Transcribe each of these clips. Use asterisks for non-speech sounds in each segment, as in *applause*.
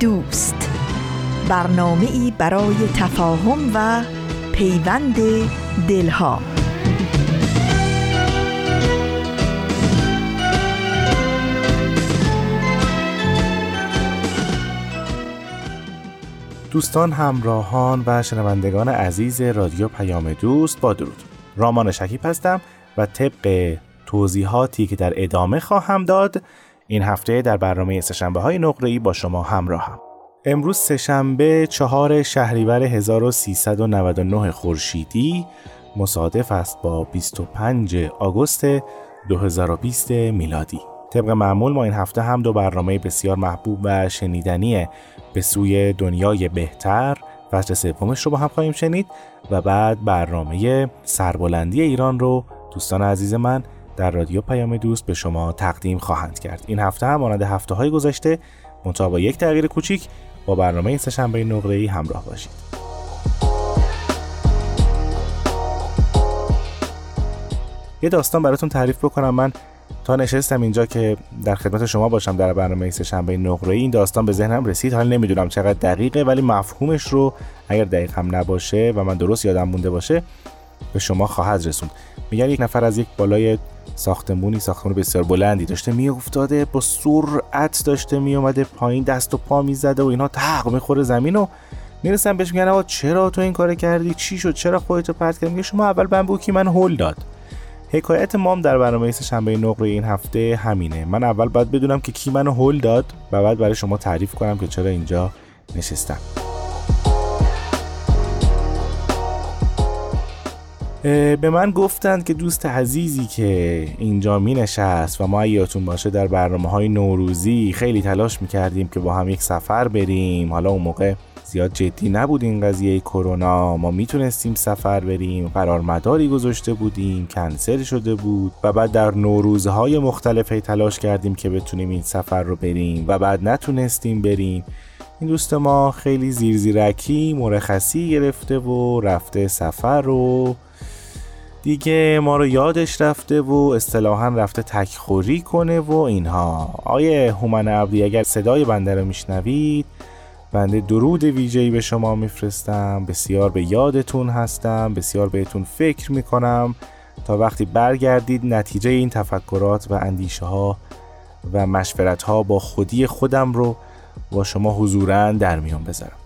دوست. برنامه ای برای تفاهم و پیوند دلها. دوستان همراهان و شنوندگان عزیز رادیو پیام دوست با درود. رامان شکیب هستم و طبق توضیحاتی که در ادامه خواهم داد این هفته در برنامه سشنبه های نقره با شما همراه هم. امروز سهشنبه چهار شهریور 1399 خورشیدی مصادف است با 25 آگوست 2020 میلادی. طبق معمول ما این هفته هم دو برنامه بسیار محبوب و شنیدنی به سوی دنیای بهتر فصل سومش رو با هم خواهیم شنید و بعد برنامه سربلندی ایران رو دوستان عزیز من در رادیو پیام دوست به شما تقدیم خواهند کرد. این هفته هم مانند هفته های گذشته منتها با یک تغییر کوچیک با برنامه سهشنبه نقره ای همراه باشید. یه داستان براتون تعریف بکنم. من تا نشستم اینجا که در خدمت شما باشم در برنامه سهشنبه نقره ای این داستان به ذهنم رسید. حالا نمی‌دونم چقدر دقیقه ولی مفهومش رو اگر دقیق هم نباشه و من درست یادم مونده باشه به شما خواهد رسوند. میگن یک نفر از یک بالای ساختمونی ساختمون بسیار بلندی داشته میافتاده با سرعت داشته میومده پایین دست و پا می‌زده و اینها تق می‌خوره زمین و می‌رسن بهش میگن چرا تو این کار کردی؟ چی شد؟ چرا خودتو پرت کردی؟ میگه شما اول بمبوکی من هول داد. حکایت مام در برنامه شنبه نقره این هفته همینه. من اول باید بدونم که کی منو هول داد و بعد برای شما تعریف کنم که چرا اینجا نشستم. به من گفتند که دوست عزیزی که اینجا می نشست و ما یادتون باشه در برنامه های نوروزی خیلی تلاش می کردیم که با هم یک سفر بریم. حالا اون موقع زیاد جدی نبود این قضیه کرونا. ما می‌تونستیم سفر بریم. قرار مداری گذاشته بودیم. کنسل شده بود. و بعد در نوروزهای مختلف تلاش کردیم که بتونیم این سفر رو بریم. و بعد نتونستیم بریم. این دوست ما خیلی زیرزیرکی مرخصی گرفته و رفته سفر رو دیگه ما رو یادش رفته و اصطلاحا رفته تکخوری کنه و اینها. آیه هومن عبدی اگر صدای بنده رو میشنوید بنده درود ویژه‌ای به شما میفرستم. بسیار به یادتون هستم. بسیار بهتون فکر می‌کنم. تا وقتی برگردید نتیجه این تفکرات و اندیشه ها و مشورت ها با خودی خودم رو با شما حضورا در میان بذارم.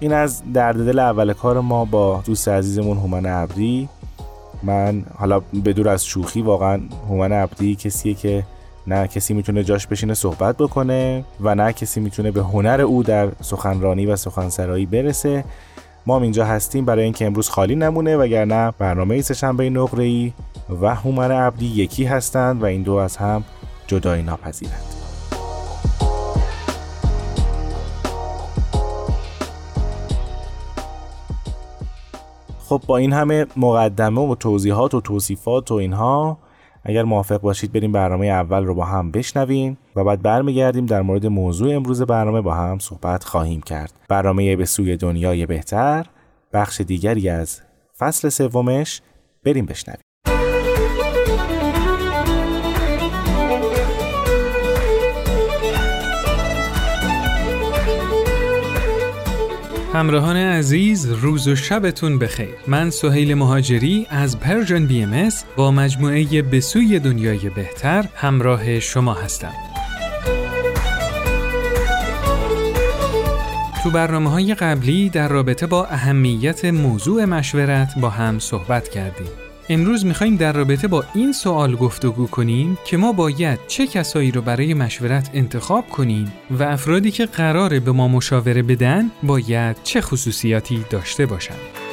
این از درد دل اول کار ما با دوست عزیزمون هومن عبدی. من حالا به دور از شوخی واقعا هومن عبدی کسیه که نه کسی می‌تونه جاش بشینه صحبت بکنه و نه کسی می‌تونه به هنر او در سخنرانی و سخنسرایی برسه. ما اینجا هستیم برای اینکه امروز خالی نمونه وگرنه برنامه سهشنبه نقره ای و هومن عبدی یکی هستند و این دو از هم جدایی ناپذیرند. خب با این همه مقدمه و توضیحات و توصیفات و اینها اگر موافق باشید بریم برنامه اول رو با هم بشنویم و بعد برمیگردیم در مورد موضوع امروز برنامه با هم صحبت خواهیم کرد. برنامه به سوی دنیای بهتر بخش دیگری از فصل سومش بریم بشنویم. همراهان عزیز روز و شبتون بخیر. من سهیل مهاجری از Persian BMS با مجموعه بسوی دنیای بهتر همراه شما هستم. تو برنامه های قبلی در رابطه با اهمیت موضوع مشورت با هم صحبت کردیم. امروز می‌خوایم در رابطه با این سوال گفتگو کنیم که ما باید چه کسایی رو برای مشورت انتخاب کنیم و افرادی که قراره به ما مشاوره بدن باید چه خصوصیاتی داشته باشند.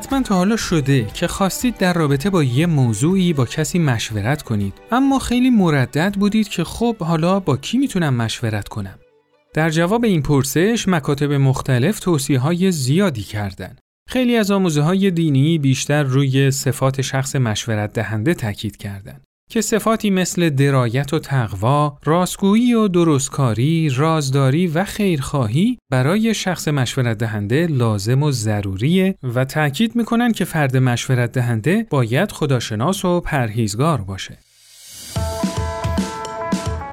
حتما تا حالا شده که خواستید در رابطه با یه موضوعی با کسی مشورت کنید اما خیلی مردد بودید که خب حالا با کی می‌تونم مشورت کنم در جواب این پرسش مکاتب مختلف توصیه های زیادی کردند. خیلی از آموزه های دینی بیشتر روی صفات شخص مشورت دهنده تاکید کردند. که صفاتی مثل درایت و تقوا، راستگویی و درستکاری، رازداری و خیرخواهی برای شخص مشورت دهنده لازم و ضروریه و تاکید می‌کنن که فرد مشورت دهنده باید خداشناس و پرهیزگار باشه.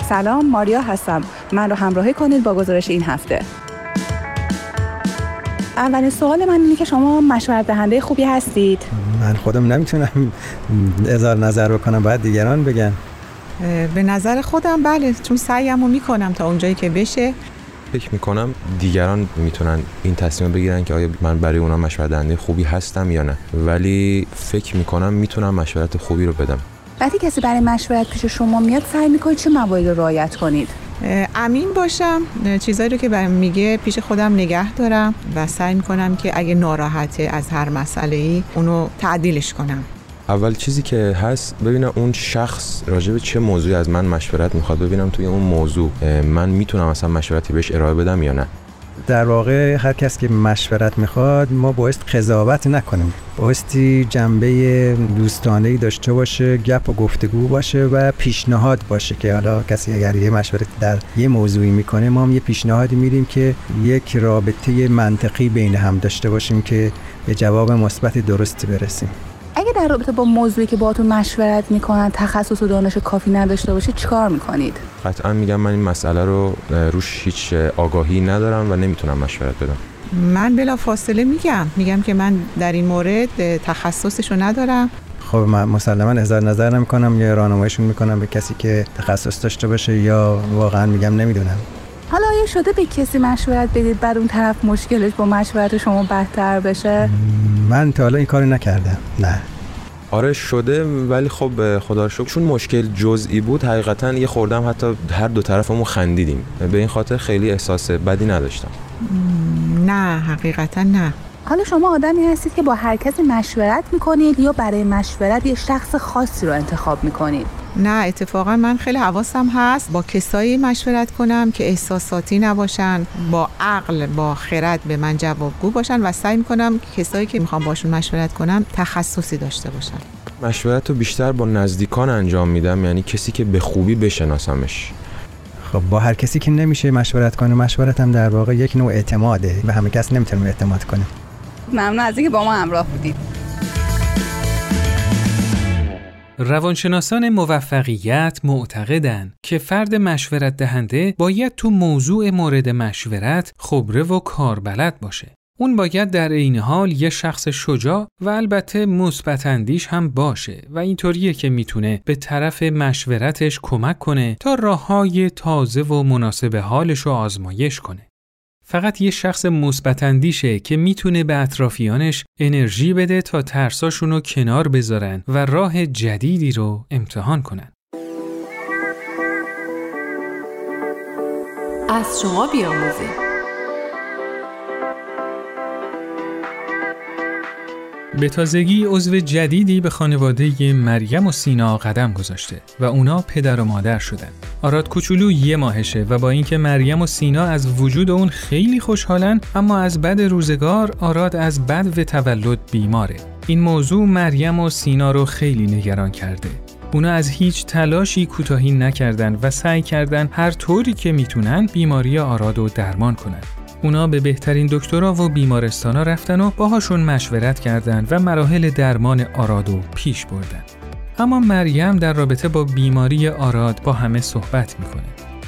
سلام ماریا هستم. من رو همراهی کنید با گزارش این هفته. اولین سوال من اینه که شما مشورت دهنده خوبی هستید من خودم نمی‌تونم اظهار نظر بکنم باید دیگران بگن. به نظر خودم بله چون سعیم رو می‌کنم تا اونجایی که بشه. فکر می‌کنم دیگران می‌تونن این تصمیم بگیرن که آیا من برای اونا مشورت دهنده خوبی هستم یا نه. ولی فکر می‌کنم می‌تونم مشورت خوبی رو بدم. وقتی کسی برای مشورت پیش شما میاد سعی می‌کنید چه مواردی رو رعایت کنید؟ امین باشم. چیزایی رو که برام میگه پیش خودم نگه دارم و سعی می‌کنم که اگه ناراحته از هر مسئله ای اونو تعدیلش کنم. اول چیزی که هست ببینم اون شخص راجع به چه موضوعی از من مشورت می‌خواد. ببینم توی اون موضوع من می‌تونم اصلا مشورتی بهش ارائه بدم یا نه. در واقع هر کس که مشورت می‌خواد ما باید قضاوت نکنیم. بایستی جنبه دوستانه داشته باشه گپ و گفتگو باشه و پیشنهاد باشه که حالا کسی اگر یه مشورت در یه موضوعی می‌کنه ما هم یه پیشنهادی میدیم که یک رابطه منطقی بین هم داشته باشیم که به جواب مثبت درستی برسیم. اگه در رابطه با موضوعی که باهاتون مشورت می‌کنن تخصص و دانش کافی نداشته باشید چیکار می‌کنید؟ قطعا میگم من این مسئله رو روش هیچ آگاهی ندارم و نمی‌تونم مشورت بدم. من بلا فاصله میگم. میگم که من در این مورد تخصصشو ندارم. خب من مسلما اظهار نظر نمی‌کنم. یا راهنماییشون می‌کنم به کسی که تخصص داشته باشه یا واقعا میگم نمی‌دونم. حالا آیا شده به کسی مشورت بدید بر اون طرف مشکلش با مشورت شما بهتر بشه؟ من تا حالا این کاری نکردم. نه. آره شده ولی خب خدا شکر چون مشکل جزئی بود حقیقتا یه خوردم حتی هر دو طرفمون خندیدیم. به این خاطر خیلی احساس بدی نداشتم. نه حقیقتا نه. حالا شما آدمی هستید که با هر کسی مشورت می‌کنید یا برای مشورت یه شخص خاصی رو انتخاب می‌کنید. نه اتفاقا من خیلی حواسم هست. با کسایی مشورت کنم که احساساتی نباشن با عقل با خرد به من جوابگو باشن و سعی می‌کنم کسایی که می‌خوام باشون مشورت کنم تخصصی داشته باشن. مشورت رو بیشتر با نزدیکان انجام میدم یعنی کسی که به خوبی بشناسمش. خب با هر کسی که نمیشه مشورت کنه مشورت هم در واقع یک نوع اعتماده به همه کس نمی‌تونیم اعتماد کنیم ممنون از اینکه با ما همراه بودید. روانشناسان موفقیت معتقدند که فرد مشورت دهنده باید تو موضوع مورد مشورت خبره و کاربلد باشه. اون باید در این حال یه شخص شجاع و البته مثبت هم باشه و اینطوریه که می‌تونه به طرف مشورتش کمک کنه تا راههای تازه و مناسب حالش رو آزمایش کنه. فقط یه شخص مثبتندیشه که می‌تونه به اطرافیانش انرژی بده تا ترساشون رو کنار بذارن و راه جدیدی رو امتحان کنن. از شما بیاموزیم به تازگی عضو جدیدی به خانواده مریم و سینا قدم گذاشته و اونا پدر و مادر شدن. آراد کوچولو یه ماهشه و با اینکه مریم و سینا از وجود اون خیلی خوشحالن اما از بد روزگار آراد از بد و تولد بیماره. این موضوع مریم و سینا رو خیلی نگران کرده. اونا از هیچ تلاشی کوتاهی نکردن و سعی کردن هر طوری که می‌تونن بیماری آراد رو درمان کنن. اونا به بهترین دکترا و بیمارستانا رفتن و باهاشون مشورت کردند و مراحل درمان آرادو پیش بردن. اما مریم در رابطه با بیماری آراد با همه صحبت می‌کنه.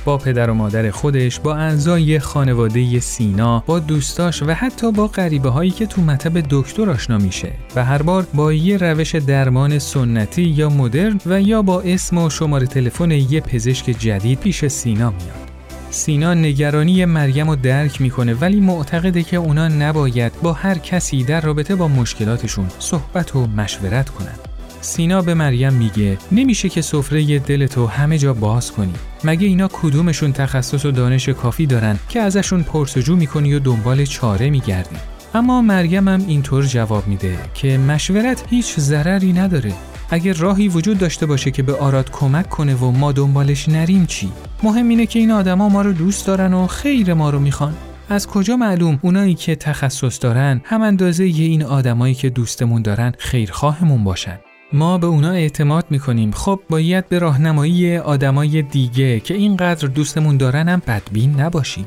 با پدر و مادر خودش، با اعضای خانواده سینا، با دوستاش و حتی با غریبه هایی که تو مطب دکتر آشنا میشه و هر بار با یه روش درمان سنتی یا مدرن و یا با اسم و شماره تلفن یه پزشک جدید پیش سینا میاد. سینا نگرانی مریم رو درک می‌کنه ولی معتقده که اونا نباید با هر کسی در رابطه با مشکلاتشون صحبت و مشورت کنن. سینا به مریم میگه نمیشه که سفره دلتو همه جا باز کنی. مگه اینا کدومشون تخصص و دانش کافی دارن که ازشون پرسجو می‌کنی و دنبال چاره میگردی؟ اما مریم هم اینطور جواب میده که مشورت هیچ ضرری نداره اگر راهی وجود داشته باشه که به آراد کمک کنه و ما دنبالش نریم چی؟ مهم اینه که این آدما ما رو دوست دارن و خیر ما رو می‌خوان. از کجا معلوم اونایی که تخصص دارن هم اندازه یه این آدمایی که دوستمون دارن خیرخواهمون باشن. ما به اونا اعتماد می‌کنیم. خب باید به راهنمایی آدمای دیگه که اینقدر دوستمون دارن هم بدبین نباشیم.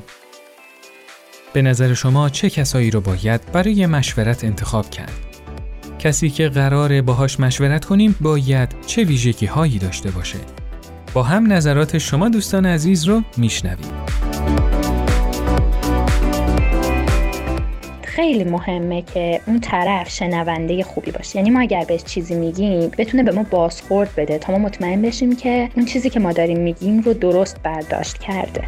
به نظر شما چه کسایی رو باید برای مشورت انتخاب کرد؟ کسی که قراره باهاش مشورت کنیم باید چه ویژگی هایی داشته باشه؟ با هم نظرات شما دوستان عزیز رو میشنویم. خیلی مهمه که اون طرف شنونده خوبی باشه یعنی ما اگر بهش چیزی میگیم بتونه به ما بازخورد بده تا ما مطمئن بشیم که اون چیزی که ما داریم میگیم رو درست برداشت کرده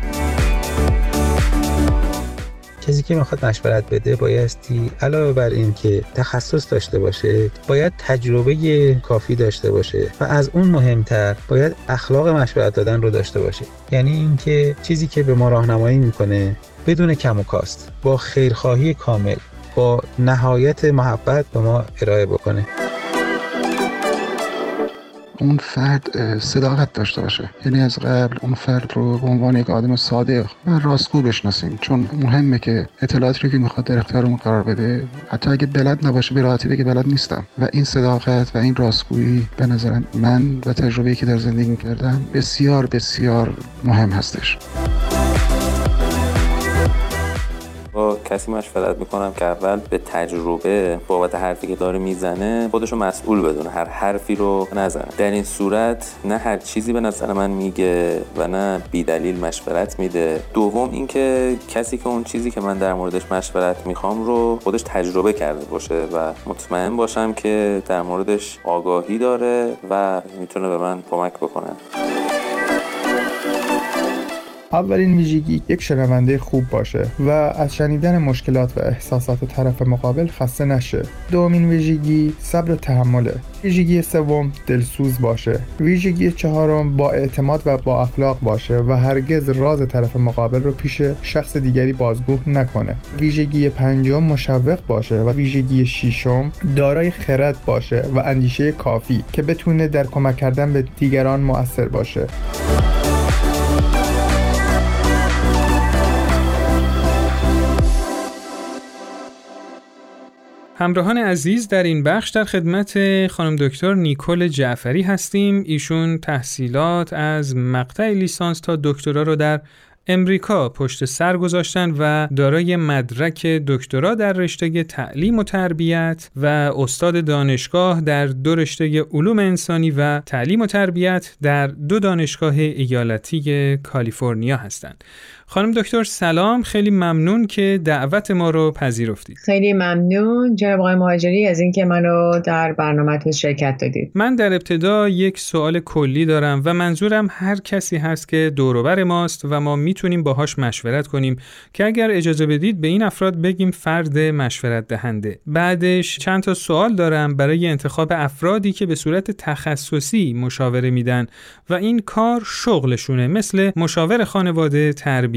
کسی که می‌خواد مشورت بده بایستی علاوه بر این که تخصص داشته باشه باید تجربه کافی داشته باشه و از اون مهمتر باید اخلاق مشورت دادن رو داشته باشه. یعنی اینکه چیزی که به ما راهنمایی می‌کنه بدون کم و کاست با خیرخواهی کامل با نهایت محبت به ما ارائه بکنه. اون فرد صداقت داشته باشه. یعنی از قبل اون فرد رو به عنوان یک آدم صادق و راستگو بشناسیم. چون مهمه که اطلاعاتی رو که می‌خواد در اختیارمون قرار بده حتی اگه بلد نباشه به راحتی بگه بلد نیستم. و این صداقت و این راستگویی به نظر من و تجربه‌ای که در زندگی کردم بسیار بسیار مهم هستش. کسی مشورت می‌کنم که اول به تجربه بابت حرفی که داره می‌زنه خودشو مسئول بدونه هر حرفی رو نزنه. در این صورت نه هر چیزی به نظر من میگه و نه بیدلیل مشورت میده. دوم اینکه کسی که اون چیزی که من در موردش مشورت می‌خوام رو خودش تجربه کرده باشه و مطمئن باشم که در موردش آگاهی داره و می‌تونه به من کمک بکنه. اولین ویژگی یک شنونده خوب باشه و از شنیدن مشکلات و احساسات طرف مقابل خسته نشه. دومین ویژگی صبر و تحمله. ویژگی سوم دلسوز باشه. ویژگی چهارم با اعتماد و با اخلاق باشه و هرگز راز طرف مقابل رو پیش شخص دیگری بازگو نکنه. ویژگی پنجم مشوق باشه و ویژگی ششم دارای خرد باشه و اندیشه کافی که بتونه در کمک کردن به دیگران مؤثر باشه. همراهان عزیز در این بخش در خدمت خانم دکتر نیکل جعفری هستیم ایشون تحصیلات از مقطع لیسانس تا دکترا رو در امریکا پشت سر گذاشتن و دارای مدرک دکترا در رشته تعلیم و تربیت و استاد دانشگاه در دو رشته علوم انسانی و تعلیم و تربیت در دو دانشگاه ایالتی کالیفرنیا هستند. خانم دکتر سلام. خیلی ممنون که دعوت ما رو پذیرفتید. خیلی ممنون. جناب آقای مهاجری از اینکه منو در برنامهتون شرکت دادید. من در ابتدا یک سوال کلی دارم و منظورم هر کسی هست که دوروبر ماست و ما می‌تونیم باهاش مشورت کنیم که اگر اجازه بدید به این افراد بگیم فرد مشورت دهنده. بعدش چند تا سوال دارم برای انتخاب افرادی که به صورت تخصصی مشاوره میدن و این کار شغلشونه مثل مشاور خانواده تربیت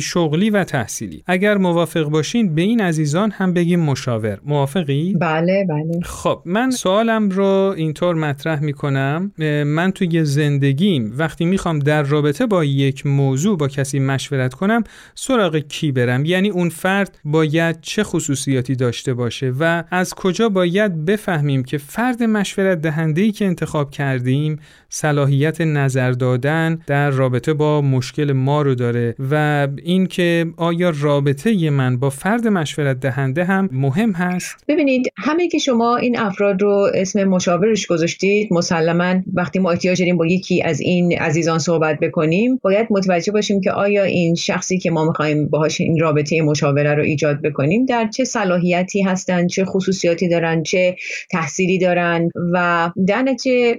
شغلی و تحصیلی. اگر موافق باشین به این عزیزان هم بگیم مشاور. موافقی؟ بله بله. خب من سوالم رو اینطور مطرح می‌کنم. من توی زندگیم وقتی می‌خوام در رابطه با یک موضوع با کسی مشورت کنم سراغ کی برم؟ یعنی اون فرد باید چه خصوصیاتی داشته باشه و از کجا باید بفهمیم که فرد مشورت دهنده که انتخاب کردیم صلاحیت نظر دادن در رابطه با مشکل ما رو داره و اینکه آیا رابطه من با فرد مشورت دهنده هم مهم هست؟ ببینید همه که شما این افراد رو اسم مشاورش گذاشتید مسلما وقتی ما احتیاج داریم با یکی از این عزیزان صحبت بکنیم باید متوجه باشیم که آیا این شخصی که ما می‌خوایم باهاش این رابطه مشاوره رو ایجاد بکنیم در چه صلاحیتی هستن چه خصوصیاتی دارن چه تحصیلی دارن و در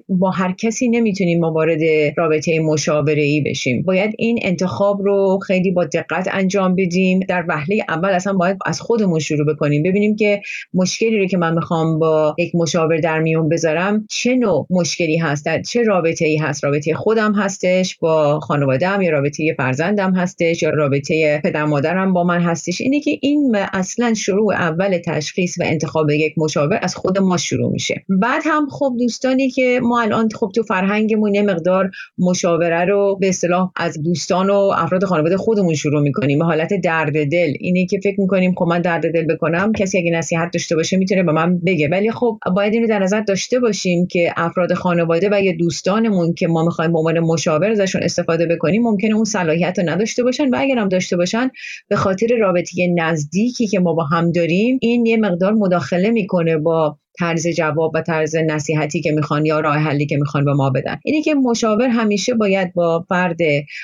با هر کسی نمی‌تونیم وارد رابطه مشاوره ای بشیم. باید این انتخاب رو خیلی با دقت انجام بدیم. در وهله اول اصلا باید از خودمون شروع بکنیم. ببینیم که مشکلی رو که من می‌خوام با یک مشاور در میون بذارم چه نوع مشکلی هست در چه رابطه ای هست. رابطه خودم هستش با خانواده‌ام یا رابطه فرزندم هستش یا رابطه پدر مادرم با من هستش. اینه که این اصلا شروع اول تشخیص و انتخاب یک مشاور از خود ما شروع میشه. بعد هم خب دوستانی که ما الان خب تو فرهنگمون یه مقدار مشاوره رو به اصطلاح از دوستان و افراد خانواده خودمون شروع می‌کنیم. به حالت درد دل اینه که فکر می‌کنیم خب من درد دل بکنم کسی اگه نصیحت داشته باشه می‌تونه به من بگه. ولی خب باید اینو در نظر داشته باشیم که افراد خانواده و یا دوستانمون که ما می‌خوایم به عنوان مشاور ازشون استفاده بکنیم ممکنه اون صلاحیت رو نداشته باشن و هم داشته باشن به خاطر رابطه نزدیکی که ما با هم داریم این یه مقدار مداخله می‌کنه با طرز جواب و طرز نصیحتی که می‌خوان یا راه حلی که می‌خوان به ما بدن. اینه که مشاور همیشه باید با فرد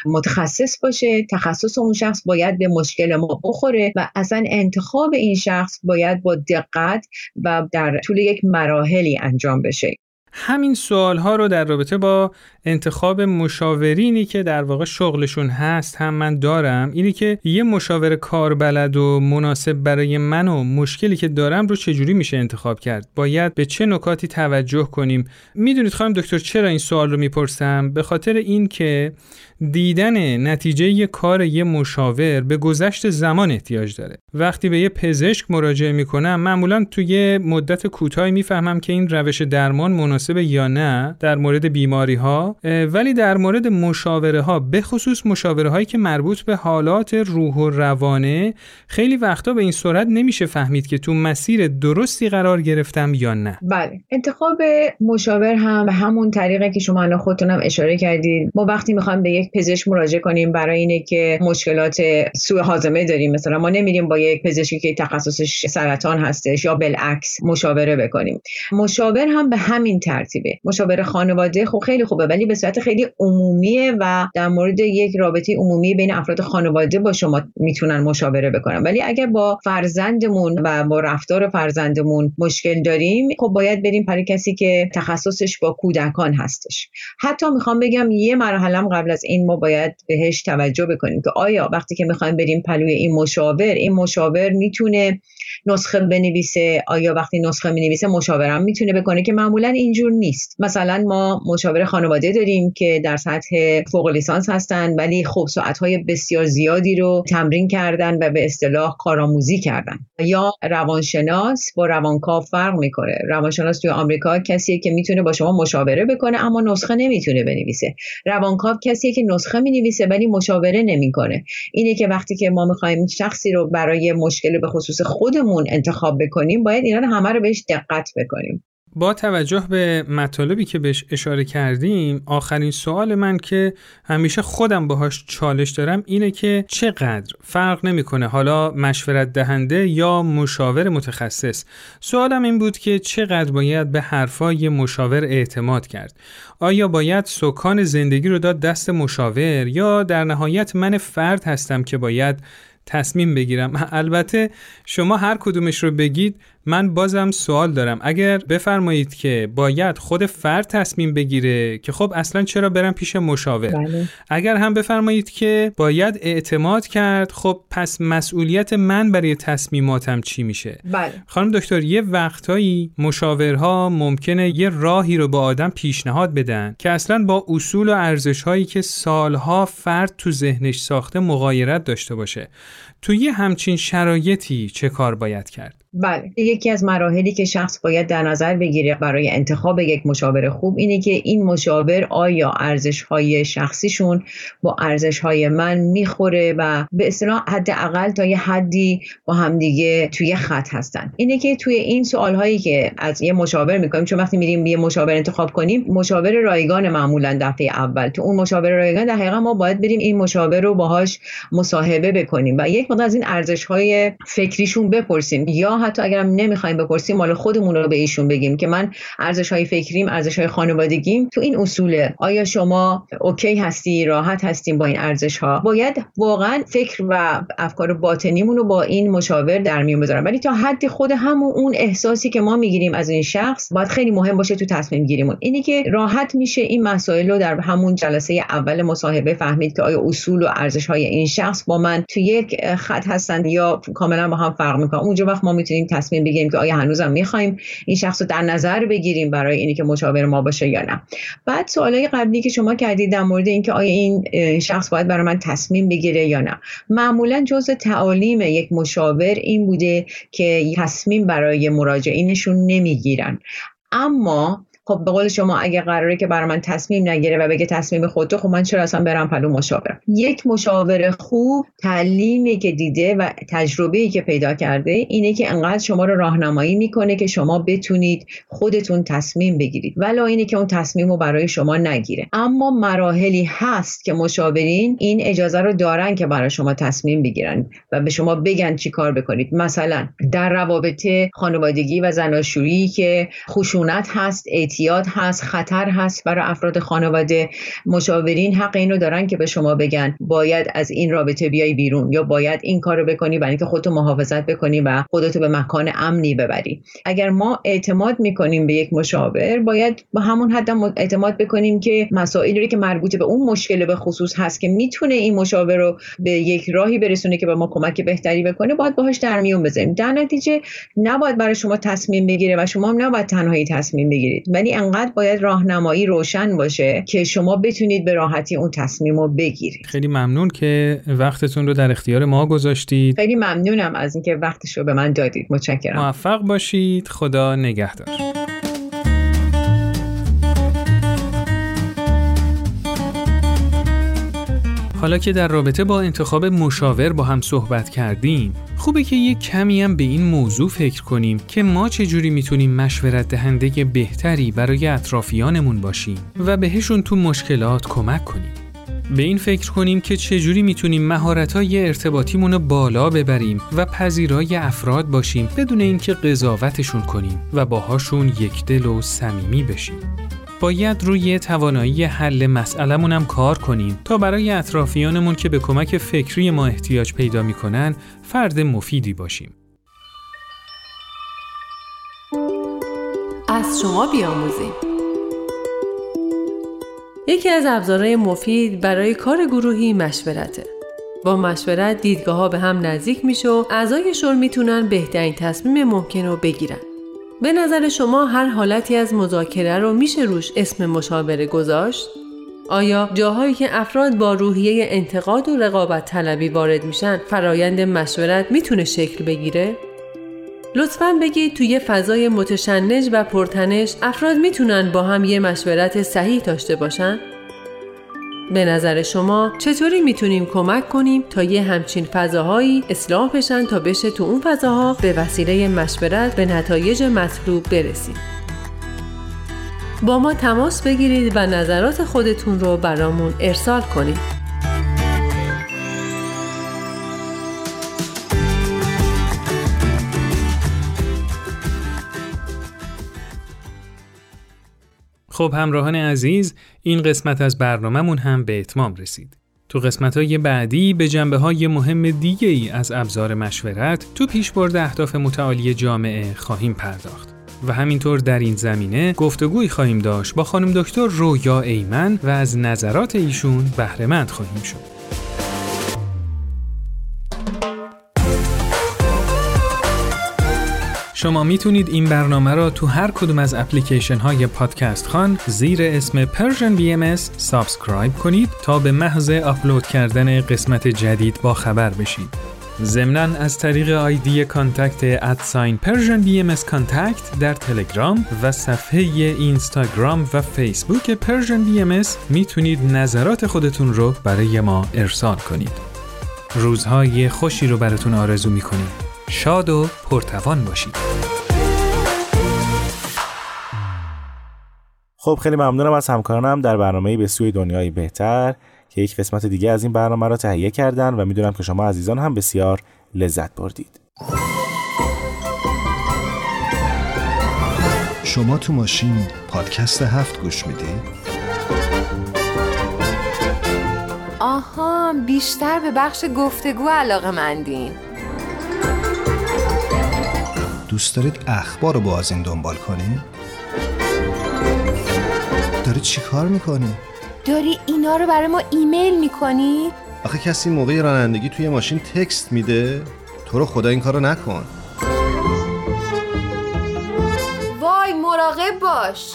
متخصص باشه تخصص اون شخص باید به مشکل ما بخوره و اصلا انتخاب این شخص باید با دقت و در طول یک مراحلی انجام بشه. همین سوال ها رو در رابطه با انتخاب مشاورینی که در واقع شغلشون هست هم من دارم اینی که یه مشاور کاربلد و مناسب برای من و مشکلی که دارم رو چجوری میشه انتخاب کرد؟ باید به چه نکاتی توجه کنیم؟ می‌دونید خانم دکتر چرا این سوال رو می‌پرسم؟ به خاطر این که دیدن نتیجه یه کار یه مشاور به گذشت زمان احتیاج داره. وقتی به یه پزشک مراجعه می‌کنم معمولا توی مدت کوتاهی می‌فهمم که این روش درمان مناسبه یا نه در مورد بیماری ها ولی در مورد مشاوره ها به خصوص مشاوره هایی که مربوط به حالات روح و روانه خیلی وقتا به این صورت نمیشه فهمید که تو مسیر درستی قرار گرفتم یا نه. بله. انتخاب مشاور هم به همون طریقه که شما الان خودتونم اشاره کردید. ما وقتی می‌خوایم به یک پزشک مراجعه کنیم برای اینه که مشکلات سوء هاضمه داریم. مثلا ما نمیریم با یک پزشکی که تخصصش سرطان هستش یا بالعکس مشاوره بکنیم. مشاور هم به همین ترتیبه. مشاور خانواده خب خیلی خوبه ولی به صورت خیلی عمومیه و در مورد یک رابطه عمومی بین افراد خانواده با شما می‌تونن مشاوره بکنن. ولی اگر با فرزندمون و با رفتار فرزندمون مشکل داریم خب باید بریم برای کسی که تخصصش با کودکان هستش. حتی می‌خوام بگم یه مرحله قبل از این ما باید بهش توجه بکنیم که آیا وقتی که می‌خوایم بریم پلوی این مشاور این مشاور می‌تونه نسخه بنویسه آیا وقتی نسخه می‌نویسه مشاورم می‌تونه بکنه؟ که معمولا اینجور نیست. مثلا ما مشاور خانواده داریم که در سطح فوق لیسانس هستن ولی خب ساعتهای بسیار زیادی رو تمرین کردن و به اصطلاح کارآموزی کردن. یا روانشناس با روانکاو فرق می‌کنه. روانشناس توی آمریکا کسیه که می‌تونه با شما مشاوره بکنه اما نسخه نمی‌تونه بنویسه. روانکاو کسیه که نسخه می‌نویسه ولی مشاوره نمی‌کنه. اینه که وقتی که ما می‌خوایم شخصی رو برای مشکل به خصوص خودمون انتخاب بکنیم باید اینا همه رو بهش دقت بکنیم. با توجه به مطالبی که بهش اشاره کردیم آخرین سوال من که همیشه خودم باهاش چالش دارم اینه که چقدر فرق نمی‌کنه حالا مشورت دهنده یا مشاور متخصص؟ سوالم این بود که چقدر باید به حرفای مشاور اعتماد کرد؟ آیا باید سکان زندگی رو داد دست مشاور یا در نهایت من فرد هستم که باید تصمیم بگیرم. البته شما هر کدومش رو بگید من بازم سوال دارم. اگر بفرمایید که باید خود فرد تصمیم بگیره که خب اصلا چرا برم پیش مشاور؟ بله. اگر هم بفرمایید که باید اعتماد کرد خب پس مسئولیت من برای تصمیماتم چی میشه؟ بله. خانم دکتر یه وقتایی مشاورها ممکنه یه راهی رو با آدم پیشنهاد بدن که اصلا با اصول و ارزش هایی که سالها فرد تو ذهنش ساخته مغایرت داشته باشه. توی همچین شرایطی چه کار باید کرد؟ بله. یکی از مراحلی که شخص باید در نظر بگیره برای انتخاب یک مشاور خوب اینه که این مشاور آیا ارزش های شخصیشون با ارزش های من می‌خوره و به اصطلاح حداقل تا یه حدی با همدیگه توی خط هستن. اینه که توی این سوال هایی که از یه مشاور می‌کنیم چون وقتی میریم یه مشاور انتخاب کنیم مشاور رایگان معمولا دفعه اول. تو اون مشاور رایگان در حقیقت ما باید بریم این مشاور رو باهاش مصاحبه بکنیم و یک مقدار از این ارزش های فکریشون بپرسیم. یا حتی اگرم نمی‌خوایم بپرسیم مال خودمون رو به ایشون بگیم که من ارزش های فکریم ارزش های خانوادگیم تو این اصوله. آیا شما اوکی هستی راحت هستیم با این ارزش ها باید واقعا فکر و افکار باطنیمون رو با این مشاور در میون بذارم. ولی تا حد خود همون اون احساسی که ما می‌گیریم از این شخص باید خیلی مهم باشه تو تصمیم گیریمون. اینی که راحت میشه این مسائل رو در همون جلسه اول مصاحبه فهمید که آیا اصول و ارزش های این شخص با من تو یک خط هستند یا کاملا با هم فرق می‌کنن. اونجا وقت ما می‌تونیم تصمیم بگیریم که آیا هنوزم می‌خوایم این شخص رو در نظر بگیریم برای اینی که مشاور ما باشه یا نه. بعد سوالای قبلی که شما کردید در مورد اینکه آیا این شخص باید برای من تصمیم بگیره یا نه. معمولا جزء تعالیم یک مشاور این بوده که تصمیم برای مراجعینشون نمی‌گیرن. اما خب به قول شما اگه قراره که برای من تصمیم نگیره و بگه تصمیم خودتو خب من چرا اصلا برم پلو مشاور یک مشاور خوب تعلیمی که دیده و تجربه‌ای که پیدا کرده اینه که انقدر شما رو راهنمایی می‌کنه که شما بتونید خودتون تصمیم بگیرید. ولا اینه که اون تصمیم رو برای شما نگیره. اما مراحلی هست که مشاورین این اجازه رو دارن که برای شما تصمیم بگیرن و به شما بگن چی کار بکنید. مثلا در روابط خانوادگی و زناشویی که خشونت هست اعتیاد هست خطر هست برای افراد خانواده. مشاورین حق اینو دارن که به شما بگن باید از این رابطه بیای بیرون یا باید این کارو بکنی برای اینکه خودتو محافظت بکنی و خودتو به مکان امنی ببری. اگر ما اعتماد می‌کنیم به یک مشاور باید با همون حد اعتماد بکنیم که مسائلی که مربوط به اون مشکل به خصوص هست که می‌تونه این مشاور رو به یک راهی برسونه که به ما کمک بهتری بکنه باید باهاش در میون بذاریم. در نتیجه نباید برای شما تصمیم بگیره و شما هم نباید تنهایی تصمیم بگیرید. ولی انقدر باید راهنمایی روشن باشه که شما بتونید به راحتی اون تصمیم رو بگیرید. خیلی ممنون که وقتتون رو در اختیار ما گذاشتید. خیلی ممنونم از اینکه وقتش رو به من دادید. متشکرم. موفق باشید. خدا نگهدار. حالا که در رابطه با انتخاب مشاور با هم صحبت کردیم خوبه که یک کمی هم به این موضوع فکر کنیم که ما چجوری می‌تونیم مشورت دهنده بهتری برای اطرافیانمون باشیم و بهشون تو مشکلات کمک کنیم. به این فکر کنیم که چجوری می‌تونیم مهارت‌های ارتباطیمون رو بالا ببریم و پذیرای افراد باشیم بدون اینکه قضاوتشون کنیم و باهاشون یک دل و صمیمی بشیم. باید روی توانایی حل مسئلهمون هم کار کنیم تا برای اطرافیانمون که به کمک فکری ما احتیاج پیدا می‌کنن فرد مفیدی باشیم. از شما بیاموزیم یکی از ابزارهای مفید برای کار گروهی مشورته. با مشورت دیدگاه ها به هم نزدیک میشه و اعضای شور می‌تونن بهترین تصمیم ممکن رو بگیرن. به نظر شما هر حالتی از مذاکره رو میشه روش اسم مشاوره گذاشت؟ آیا جاهایی که افراد با روحیه انتقاد و رقابت طلبی وارد میشن فرایند مشورت می‌تونه شکل بگیره؟ لطفا بگید توی فضای متشنج و پرتنش افراد می‌تونن با هم یه مشورت صحیح داشته باشن؟ به نظر شما چطوری می‌تونیم کمک کنیم تا یه همچین فضاهایی اصلاح بشن تا بشه تو اون فضاها به وسیله مشورت به نتایج مطلوب برسیم؟ با ما تماس بگیرید و نظرات خودتون رو برامون ارسال کنید. خب همراهان عزیز این قسمت از برنامهمون هم به اتمام رسید. تو قسمت های بعدی به جنبه های مهم دیگه ای از ابزار مشورت تو پیشبرد اهداف متعالی جامعه خواهیم پرداخت. و همینطور در این زمینه گفتگوی خواهیم داشت با خانم دکتر رویا ایمن و از نظرات ایشون بهرهمند خواهیم شد. شما می‌تونید این برنامه را تو هر کدوم از اپلیکیشن های پادکست خوان زیر اسم Persian BMS subscribe کنید تا به محض آپلود کردن قسمت جدید با خبر بشید. ضمنا از طریق آیدی contact at sign Persian BMS contact در تلگرام و صفحه اینستاگرام و فیسبوک Persian BMS می‌تونید نظرات خودتون رو برای ما ارسال کنید. روزهای خوشی رو براتون آرزو می‌کنیم. شاد و پرتوان باشید. خب خیلی ممنونم از همکارانم در برنامه به سوی دنیای بهتر که یک قسمت دیگه از این برنامه را تهیه کردن و می‌دونم که شما عزیزان هم بسیار لذت بردید. شما تو ماشین پادکست هفت گوش می‌دید؟ آها بیشتر به بخش گفتگو علاقه مندین دوست دارید اخبار رو با از این دنبال کنید؟ داری چی کار می‌کنی؟ داری اینا رو برای ما ایمیل می‌کنی؟ آخه کسی موقع رانندگی توی ماشین تکست میده؟ تو رو خدا این کارو نکن وای مراقب باش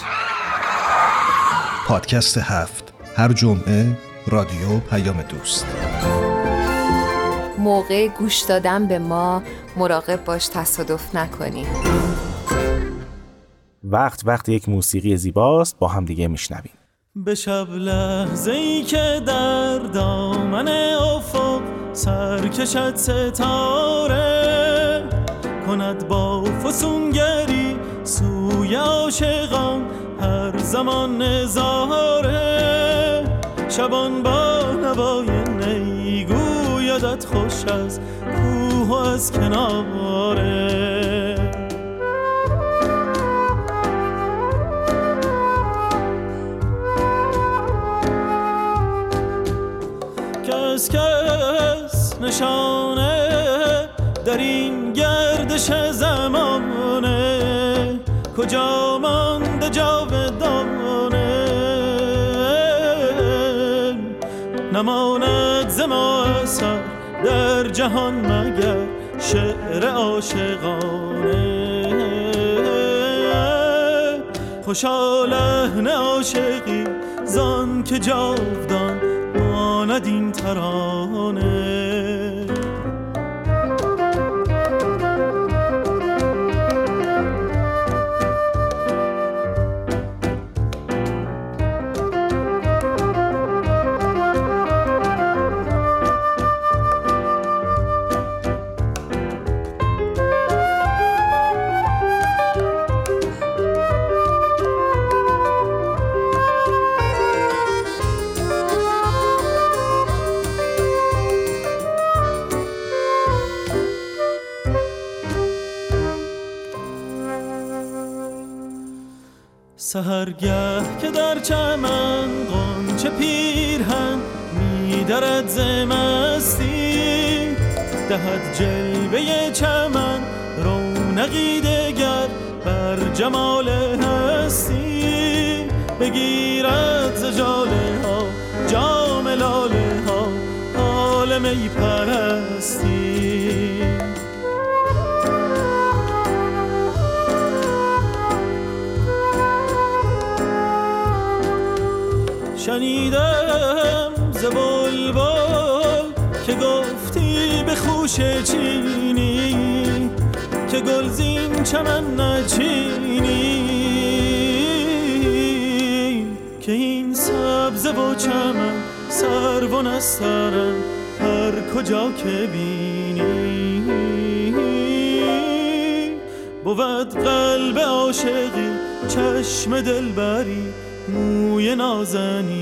پادکست هفت هر جمعه رادیو پیام دوست موقع گوش دادن به ما مراقب باش تصادف نکنی. وقت وقت یک موسیقی زیباست با هم دیگه میشنویم. به شب لحظه ای که در دامن افق سر کشد ستاره کند با فسونگری سوی عاشقان هر زمان نظاره. شبان با نوای نیگو یادت خوش از کوه و از کناره. کس کس نشانه در این گردش زمانه. کجا مانده جاودانه؟ نماند زما اثر در جهان مگر شعر عاشقانه؟ خوشا لحن عاشقی زان که جاودان ماند این ترانه. سهرگه که در چمن قنچه پیرهن میدرد زمستی. دهد جلوه چمن رونقی دگر بر جمال هستی. بگیرد ز جاله ها جام لاله ها حال می پرستی. خوش چینی که گلزین چمن نچینی که این سبز و چمن سر و نسترن هر کجا که بینی. بود قلب عاشقی چشم دلبری موی نازنینی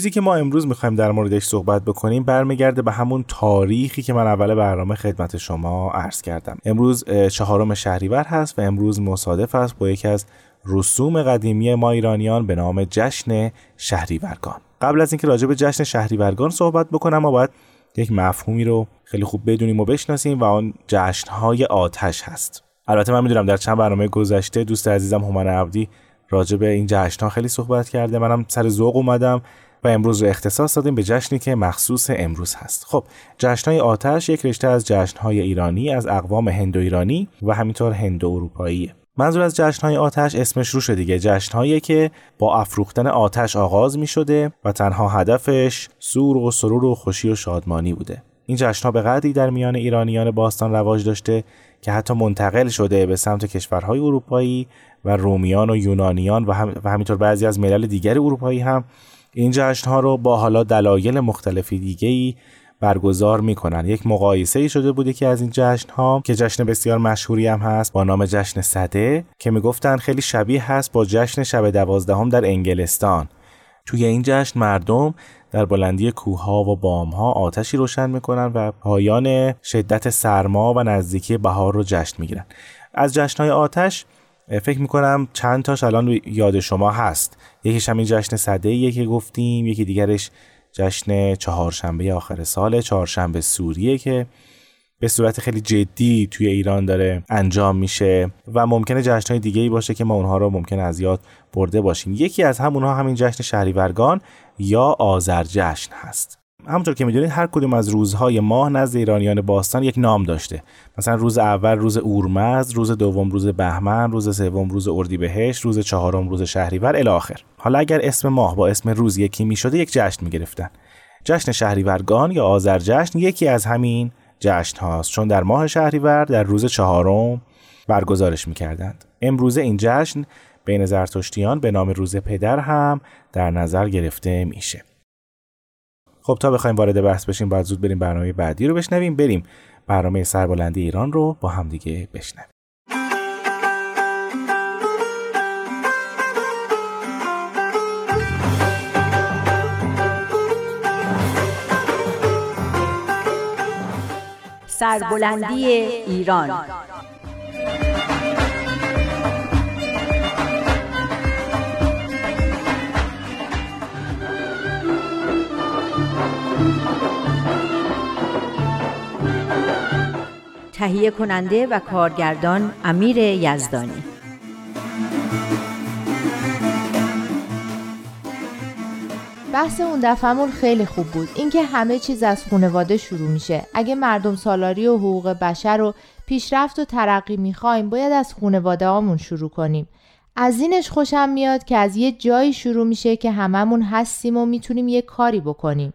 چیزی که ما امروز می‌خوایم در موردش صحبت بکنیم برمیگرده به همون تاریخی که من اول برنامه خدمت شما عرض کردم. امروز چهارم شهریور هست و امروز مصادف است با یکی از رسوم قدیمی ما ایرانیان به نام جشن شهریورگان. قبل از اینکه راجع به جشن شهریورگان صحبت بکنم ما باید یک مفهومی رو خیلی خوب بدونیم و بشناسیم و آن جشنهای آتش هست. البته من می‌دونم در چند برنامه گذشته دوست عزیزم هومن عبدی راجع به این جشنها خیلی صحبت کرده. منم سر ذوق اومدم. و امروز رو اختصاص دادیم به جشنی که مخصوص امروز هست. خب جشنهای آتش یک رشته از جشنهای ایرانی از اقوام هندو ایرانی و همینطور هندو اروپایی منظور از جشنهای آتش اسمش رو شده دیگه. جشنهایی که با افروختن آتش آغاز می شده و تنها هدفش سور و سرور و خوشی و شادمانی بوده. این جشنها به قدری در میان ایرانیان باستان رواج داشته که حتی منتقل شده به سمت کشورهای اروپایی و رومیان و یونانیان و, هم و همینطور بعضی از ملل دیگر اروپایی هم این جشنها رو با حالا دلایل مختلفی دیگه ای برگزار می‌کنن. یک مقایسه ای شده بوده که از این جشن ها که جشن بسیار مشهوری هم هست با نام جشن صده که می‌گفتن خیلی شبیه هست با جشن شب دوازدهم در انگلستان. توی این جشن مردم در بلندی کوهها و بامها آتشی روشن می‌کنن و پایان شدت سرما و نزدیکی بهار رو جشن می‌گیرن. از جشنهای آتش فکر می‌کنم چند تاش الان یاد شما هست. یکیش همین جشن صده که گفتیم یکی دیگرش جشن چهارشنبه آخر سال چهارشنبه سوریه که به صورت خیلی جدی توی ایران داره انجام میشه و ممکنه جشن های دیگه ای باشه که ما اونها رو ممکنه از یاد برده باشیم. یکی از همونها همین جشن شهریورگان یا آذر جشن هست. همونطور که می‌دونید هر کدوم از روزهای ماه نزد ایرانیان باستان یک نام داشته. مثلا روز اول روز اورمز روز دوم روز بهمن روز سوم روز اردیبهشت روز چهارم روز شهریور الی آخر. حالا اگر اسم ماه با اسم روز یکی می‌شده یک جشن می‌گرفتن. جشن شهریورگان یا آذر جشن یکی از همین جشن هاست. چون در ماه شهریور در روز چهارم برگزارش می‌کردند. امروزه این جشن بین زرتشتیان به نام روز پدر هم در نظر گرفته میشه. خب تا بخوایم وارد بحث بشیم باید زود بریم برنامه بعدی رو بشنویم. بریم برنامه سربلندی ایران رو با همدیگه بشنویم. سربلندی ایران. تهیه کننده و کارگردان امیر یزدانی. بحث اون دفعمون خیلی خوب بود. اینکه همه چیز از خانواده شروع میشه. اگه مردم سالاری و حقوق بشر و پیشرفت و ترقی می‌خوایم باید از خانواده هامون شروع کنیم. از اینش خوشم میاد که از یه جایی شروع میشه که هممون هستیم و می‌تونیم یه کاری بکنیم.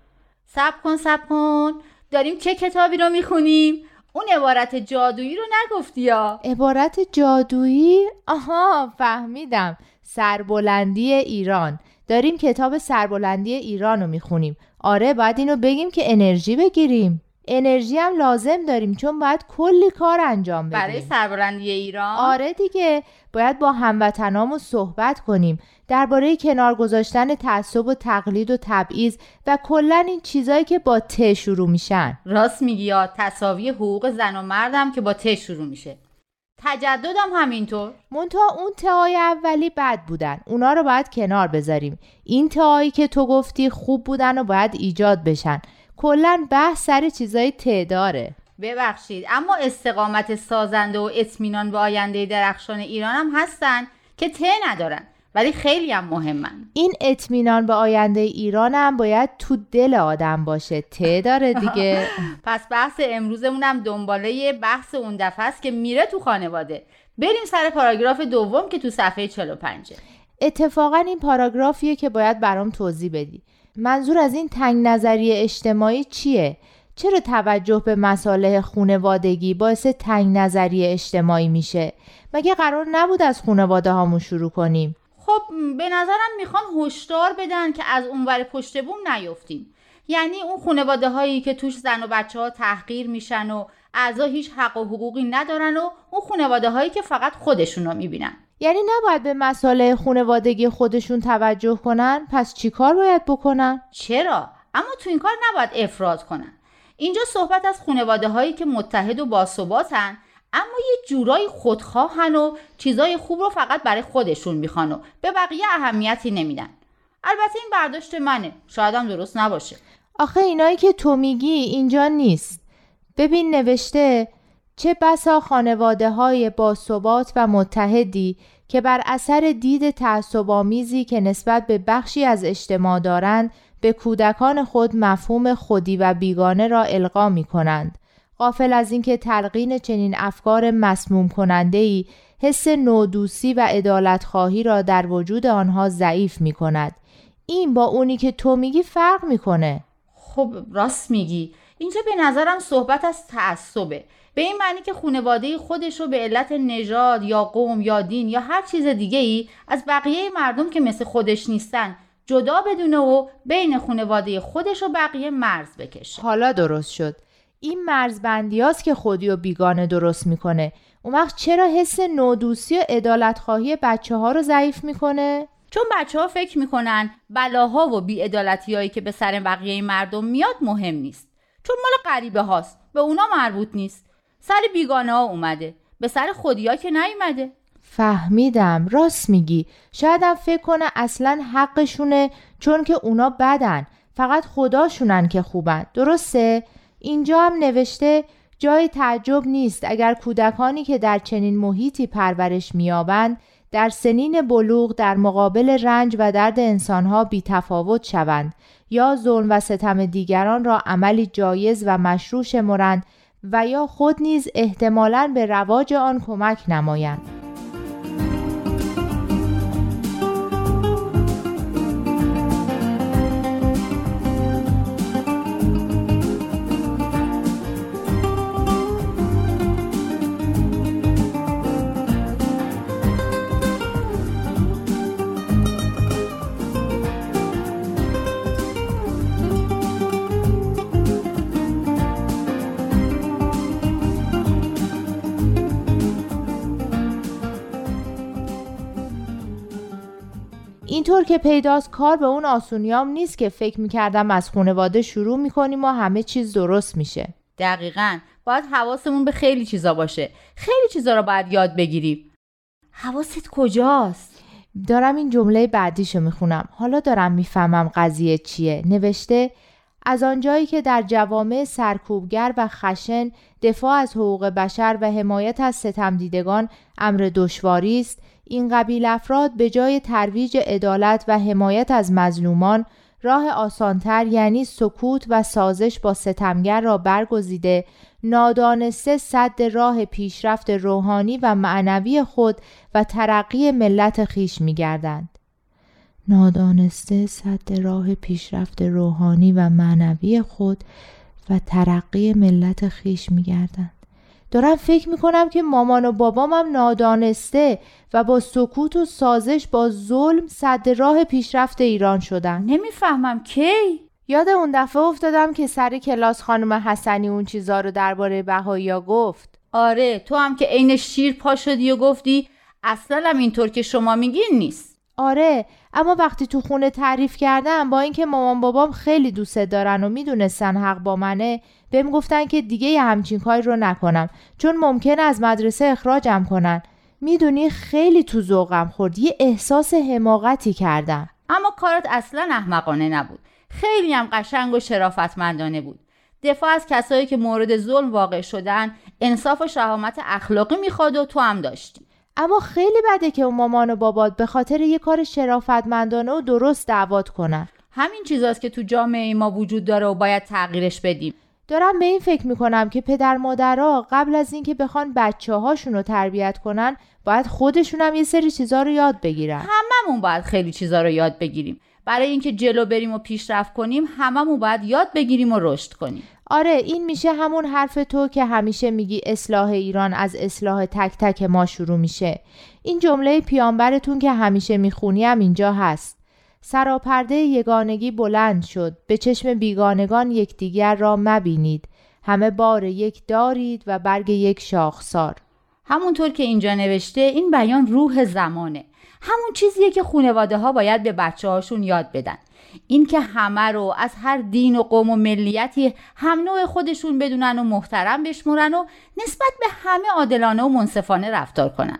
سب کن سب کن. داریم چه کتابی رو می‌خونیم؟ اون عبارت جادویی رو نگفتی یا؟ عبارت جادویی؟ آها فهمیدم. سربلندی ایران. داریم کتاب سربلندی ایران رو می‌خونیم. آره باید اینو بگیم که انرژی بگیریم. انرژی هم لازم داریم چون باید کلی کار انجام بدیم. برای سربلندی ایران؟ آره دیگه باید با هموطنامون صحبت کنیم. درباره کنار گذاشتن تعصب و تقلید و تبعیض و کلا این چیزایی که با ت شروع میشن. راست میگی یا تساوی حقوق زن و مردم که با ت شروع میشه. تجددم همینطور. مونتا اون تهای اولی بد بودن. اونا رو باید کنار بذاریم. این تهایی که تو گفتی خوب بودن و باید ایجاد بشن. کلا بحث سر چیزای تعداره. ببخشید اما استقامت سازنده و اطمینان به آینده درخشان ایران هم هستن که ته ندارن ولی خیلی هم مهمن. این اطمینان به آینده ایران هم باید تو دل آدم باشه. ته داره دیگه. *laughs* پس بحث امروزمونم دنباله بحث اون دفعه است که میره تو خانواده. بریم سر پاراگراف دوم که تو صفحه 45 اتفاقا این پاراگرافیه که باید برام توضیح بدی. منظور از این تنگ نظری اجتماعی چیه؟ چرا توجه به مسائل خونوادگی باعث تنگ نظری اجتماعی میشه؟ مگه قرار نبود از خونواده هامون شروع کنیم؟ خب به نظرم می‌خوان هشدار بدن که از اونور پشت بوم نیفتیم یعنی اون خانواده هایی که توش زن و بچه ها تحقیر میشن و اعضا هیچ حق و حقوقی ندارن و اون خانواده هایی که فقط خودشون رو می‌بینن یعنی نباید به مسائل خانوادگی خودشون توجه کنن؟ پس چیکار باید بکنن؟ چرا؟ اما تو این کار نباید افراد کنن. اینجا صحبت از خانواده هایی که متحد و باثباتن اما یه جورایی خودخواهن و چیزای خوب رو فقط برای خودشون می‌خوان و به بقیه اهمیتی نمیدن. البته این برداشت منه. شایدم درست نباشه. آخه اینایی که تو میگی اینجا نیست. ببین نوشته چه بسا خانواده های باثبات و متحدی که بر اثر دید تعصبآمیزی که نسبت به بخشی از اجتماع دارند به کودکان خود مفهوم خودی و بیگانه را القا می کنند. قافل از اینکه تلقین چنین افکار مسموم کننده ای حس نودوسی و عدالت خواهی را در وجود آنها ضعیف می کند. این با اونی که تو میگی فرق می‌کنه. خب راست میگی. اینجا به نظرم صحبت از تعصبه. به این معنی که خانواده خودش رو به علت نژاد یا قوم یا دین یا هر چیز دیگه ای از بقیه مردم که مثل خودش نیستن جدا بدونه و بین خانواده خودش و بقیه مرز بکشه. حالا درست شد. این مرزبندی هاست که خودی و بیگانه درست می‌کنه. اون وقت چرا حس نودوسی و عدالت خواهی بچه ها رو ضعیف می‌کنه؟ چون بچه ها فکر می‌کنن بلاها و بیعدالتی هایی که به سر بقیه مردم میاد مهم نیست. چون مال غریبه هاست. به اونا مربوط نیست. سر بیگانه ها اومده. به سر خودی ها که نیومده. فهمیدم. راست میگی. شایدم فکر کنه اصلا حقشونه چون که اونا بدن. فقط خداشونن که خوبن. درسته؟ اینجا هم نوشته جای تعجب نیست. اگر کودکانی که در چنین محیطی پرورش میابند در سنین بلوغ در مقابل رنج و درد انسانها بی تفاوت شوند یا ظلم و ستم دیگران را عملی جایز و مشروع شمرند و یا خود نیز احتمالاً به رواج آن کمک نمایند. اینطور که پیداست کار به اون آسونیام نیست که فکر می‌کردم از خانواده شروع می‌کنیم و همه چیز درست میشه. دقیقا. باید حواسمون به خیلی چیزا باشه. خیلی چیزا رو باید یاد بگیریم. حواست کجاست؟ دارم این جمله بعدیشو می‌خونم. حالا دارم می‌فهمم قضیه چیه. نوشته از آنجایی که در جوامع سرکوبگر و خشن دفاع از حقوق بشر و حمایت از ستم دیدگان امر دشواری است این قبیل افراد به جای ترویج عدالت و حمایت از مظلومان راه آسانتر یعنی سکوت و سازش با ستمگر را برگزیده نادانسته صد راه پیشرفت روحانی و معنوی خود و ترقی ملت خیش می گردند. نادانسته صد راه پیشرفت روحانی و معنوی خود و ترقی ملت خیش می گردند. دارم فکر می‌کنم که مامان و بابامم نادانسته و با سکوت و سازش با ظلم صد راه پیشرفت ایران شدن. نمی‌فهمم کی؟ یاد اون دفعه افتادم که سر کلاس خانم حسنی اون چیزا رو درباره بهایی گفت. آره تو هم که عین شیر پا شدی و گفتی اصلا هم اینطور که شما میگین نیست. آره اما وقتی تو خونه تعریف کردم با اینکه مامان بابام خیلی دوست دارن و می‌دونستن حق با منه بهم گفتن که دیگه یه همچین کاری رو نکنم چون ممکن از مدرسه اخراجم کنن. می‌دونی خیلی تو ذوقم خورد یه احساس حماقتی کردم. اما کارت اصلا احمقانه نبود. خیلی هم قشنگ و شرافتمندانه بود. دفاع از کسایی که مورد ظلم واقع شدن انصاف و شهامت اخلاقی می‌خواد و تو هم داشتی. اما خیلی بده که اون مامان و بابات به خاطر یه کار شرافتمندانه و درست دعوت کنن. همین چیزاست که تو جامعه ما وجود داره و باید تغییرش بدیم. دارم به این فکر می‌کنم که پدر مادرها قبل از اینکه بخوان بچه هاشون رو تربیت کنن باید خودشون هم یه سری چیزا رو یاد بگیرن. هممون باید خیلی چیزا رو یاد بگیریم. برای اینکه جلو بریم و پیشرفت کنیم هممون باید یاد بگیریم و رشد کنیم. آره این میشه همون حرف تو که همیشه میگی اصلاح ایران از اصلاح تک تک ما شروع میشه. این جمله پیامبرتون که همیشه می‌خونیم اینجا هست. سراپرده یگانگی بلند شد. به چشم بیگانگان یکدیگر را مبینید. همه بار یک دارید و برگ یک شاخسار. همونطور که اینجا نوشته این بیان روح زمانه. همون چیزیه که خانواده ها باید به بچه هاشون یاد بدن. این که همه رو از هر دین و قوم و ملیتی هم نوع خودشون بدونن و محترم بشمرن و نسبت به همه عادلانه و منصفانه رفتار کنن.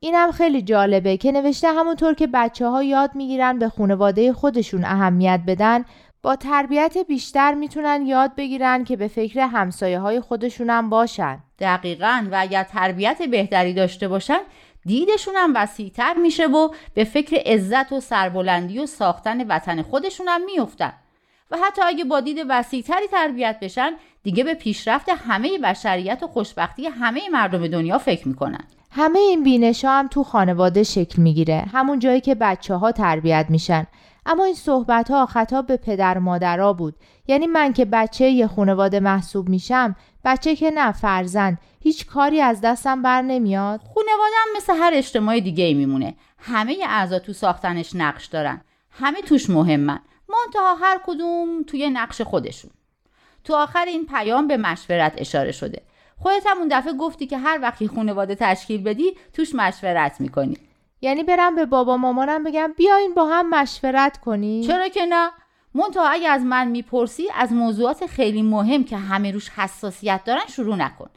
اینم خیلی جالبه که نوشته همونطور که بچه ها یاد می‌گیرن به خانواده خودشون اهمیت بدن با تربیت بیشتر می‌تونن یاد بگیرن که به فکر همسایه های خودشون هم باشن. دقیقا و اگر تربیت بهتری داشته باشن دیدشون هم وسیعتر میشه و به فکر عزت و سربلندی و ساختن وطن خودشون هم میفتن و حتی اگه با دید وسیعتری تربیت بشن دیگه به پیشرفت همه بشریت و خوشبختی همه مردم دنیا فکر می‌کنن. همه این بینش هم تو خانواده شکل می‌گیره. همون جایی که بچه ها تربیت میشن. اما این صحبت ها خطاب به پدر مادرها بود. یعنی من که بچه یه خانواده محسوب میشم بچه که نه فرزند. هیچ کاری از دستم بر نمیاد. خانواده مثل هر اجتماع دیگه ای میمونه. همه اعضا تو ساختنش نقش دارن. همه توش مهمن. منتها هر کدوم توی نقش خودشون. تو آخر این پیام به مشورت اشاره شده. خودت هم اون دفعه گفتی که هر وقتی خانواده تشکیل بدی توش مشورت می‌کنی. یعنی برم به بابا مامانم بگم بیاین با هم مشورت کنی چرا که نه؟ منتها اگه از من می‌پرسی از موضوعات خیلی مهم که همه روش حساسیت دارن شروع نکن.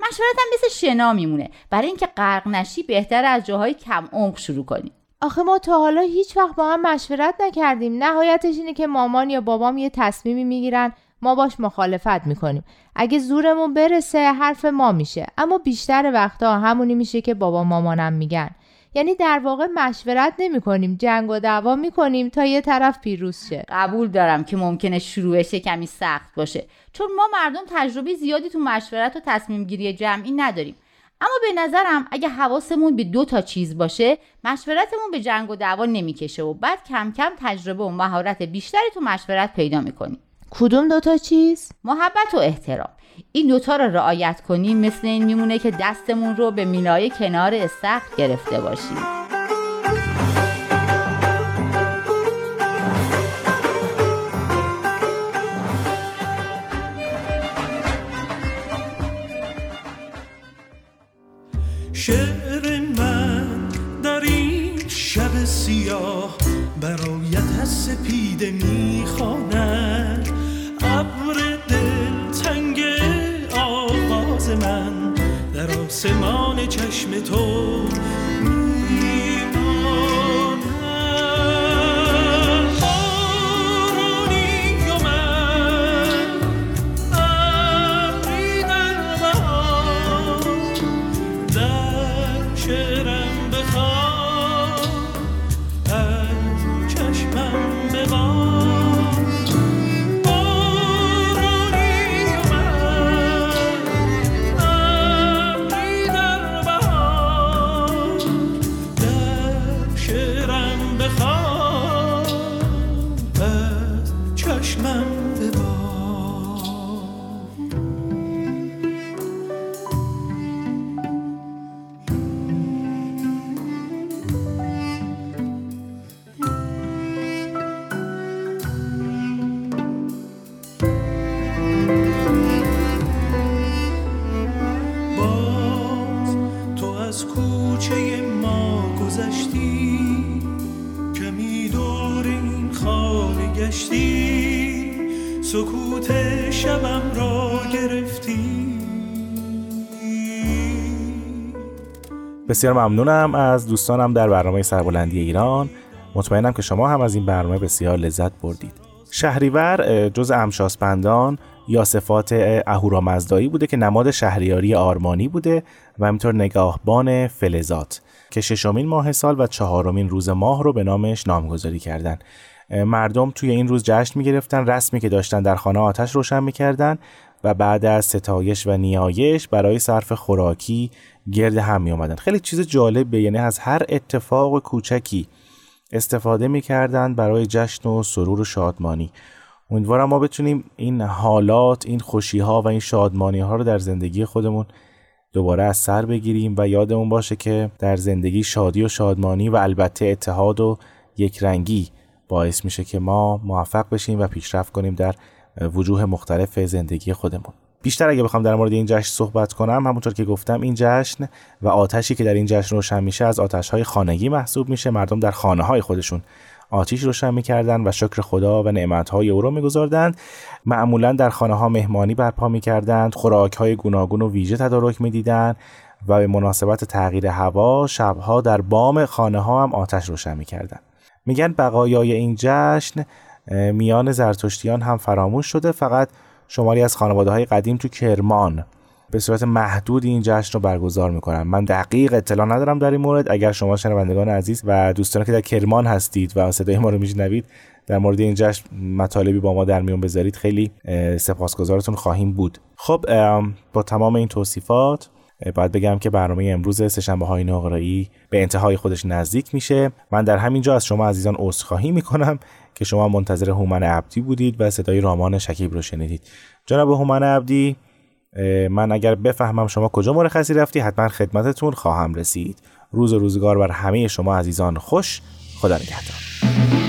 مشورت هم مثل شنا میمونه. برای اینکه غرق نشی بهتر از جاهای کم عمق شروع کنی. آخه ما تا حالا هیچ وقت با هم مشورت نکردیم. نهایتش اینه که مامان یا بابام یه تصمیمی می‌گیرن. ما باش مخالفت می‌کنیم. اگه زورمون برسه حرف ما میشه. اما بیشتر وقتا همونی میشه که بابا مامانم میگن. یعنی در واقع مشورت نمی کنیم جنگ و دعوا می کنیم تا یه طرف پیروز شه. قبول دارم که ممکنه شروعش کمی سخت باشه. چون ما مردم تجربه زیادی تو مشورت و تصمیم گیری جمعی نداریم. اما به نظرم اگه حواسمون به دو تا چیز باشه مشورتمون به جنگ و دعوا نمی‌کشه و بعد کم کم تجربه و مهارت بیشتری تو مشورت پیدا می‌کنیم. کدوم دوتا چیز؟ محبت و احترام. این دوتا رو رعایت کنیم مثل این میمونه که دستمون رو به مینای کنار استخر گرفته باشیم. بسیار ممنونم از دوستانم در برنامه سربلندی ایران. مطمئنم که شما هم از این برنامه بسیار لذت بردید. شهریور جز امشاسپندان یا صفات اهورامزدایی بوده که نماد شهریاری آرمانی بوده و همینطور نگاهبان فلزات که ششمین ماه سال و چهارمین روز ماه رو به نامش نامگذاری کردن. مردم توی این روز جشن می گرفتن رسمی که داشتن در خانه آتش روشن می‌کردن و بعد از ستایش و نیایش برای صرف خوراکی گرد هم می آمدن خیلی چیز جالبه یعنی از هر اتفاق کوچکی استفاده می‌کردن برای جشن و سرور و شادمانی. امیدوارم ما بتونیم این حالات این خوشی ها و این شادمانی ها رو در زندگی خودمون دوباره از سر بگیریم و یادمون باشه که در زندگی شادی و شادمانی و البته اتحاد و یک رنگی باعث میشه که ما موفق بشیم و پیشرفت کنیم در وجوه مختلف زندگی خودمون. بیشتر اگه بخوام در مورد این جشن صحبت کنم همونطور که گفتم این جشن و آتشی که در این جشن روشن میشه از آتش های خانگی محسوب میشه. مردم در خانه های خودشون آتیش روشن می‌کردن و شکر خدا و نعمت های او رو میگذاردند. معمولا در خانه ها مهمانی برپا می‌کردند خوراک های گوناگون و ویژه تدارک می‌دیدند و به مناسبت تغییر هوا شبها در بام خانه ها هم آتش روشن می‌کردند. میگن بقایای این جشن میان زرتشتیان هم فراموش شده. فقط شماری از خانواده های قدیم تو کرمان به صورت محدود این جشن رو برگزار می‌کنن. من دقیق اطلاع ندارم در این مورد. اگر شما شنوندگان عزیز و دوستانی که در کرمان هستید و صدای ما رو میشنوید در مورد این جشن مطالبی با ما در میون بذارید. خیلی سپاسگزارتون خواهیم بود. خب با تمام این توصیفات باید بگم که برنامه امروز سهشنبه های نقرایی به انتهای خودش نزدیک میشه. من در همین جا از شما عزیزان عذرخواهی می‌کنم که شما منتظر هومن عبدی بودید و صدای رامان شکیب رو شنیدید. جناب هومن عبدی من اگر بفهمم شما کجا مرخصی رفتی حتما خدمتتون خواهم رسید. روز روزگار بر همه شما عزیزان خوش. خدا نگهدار.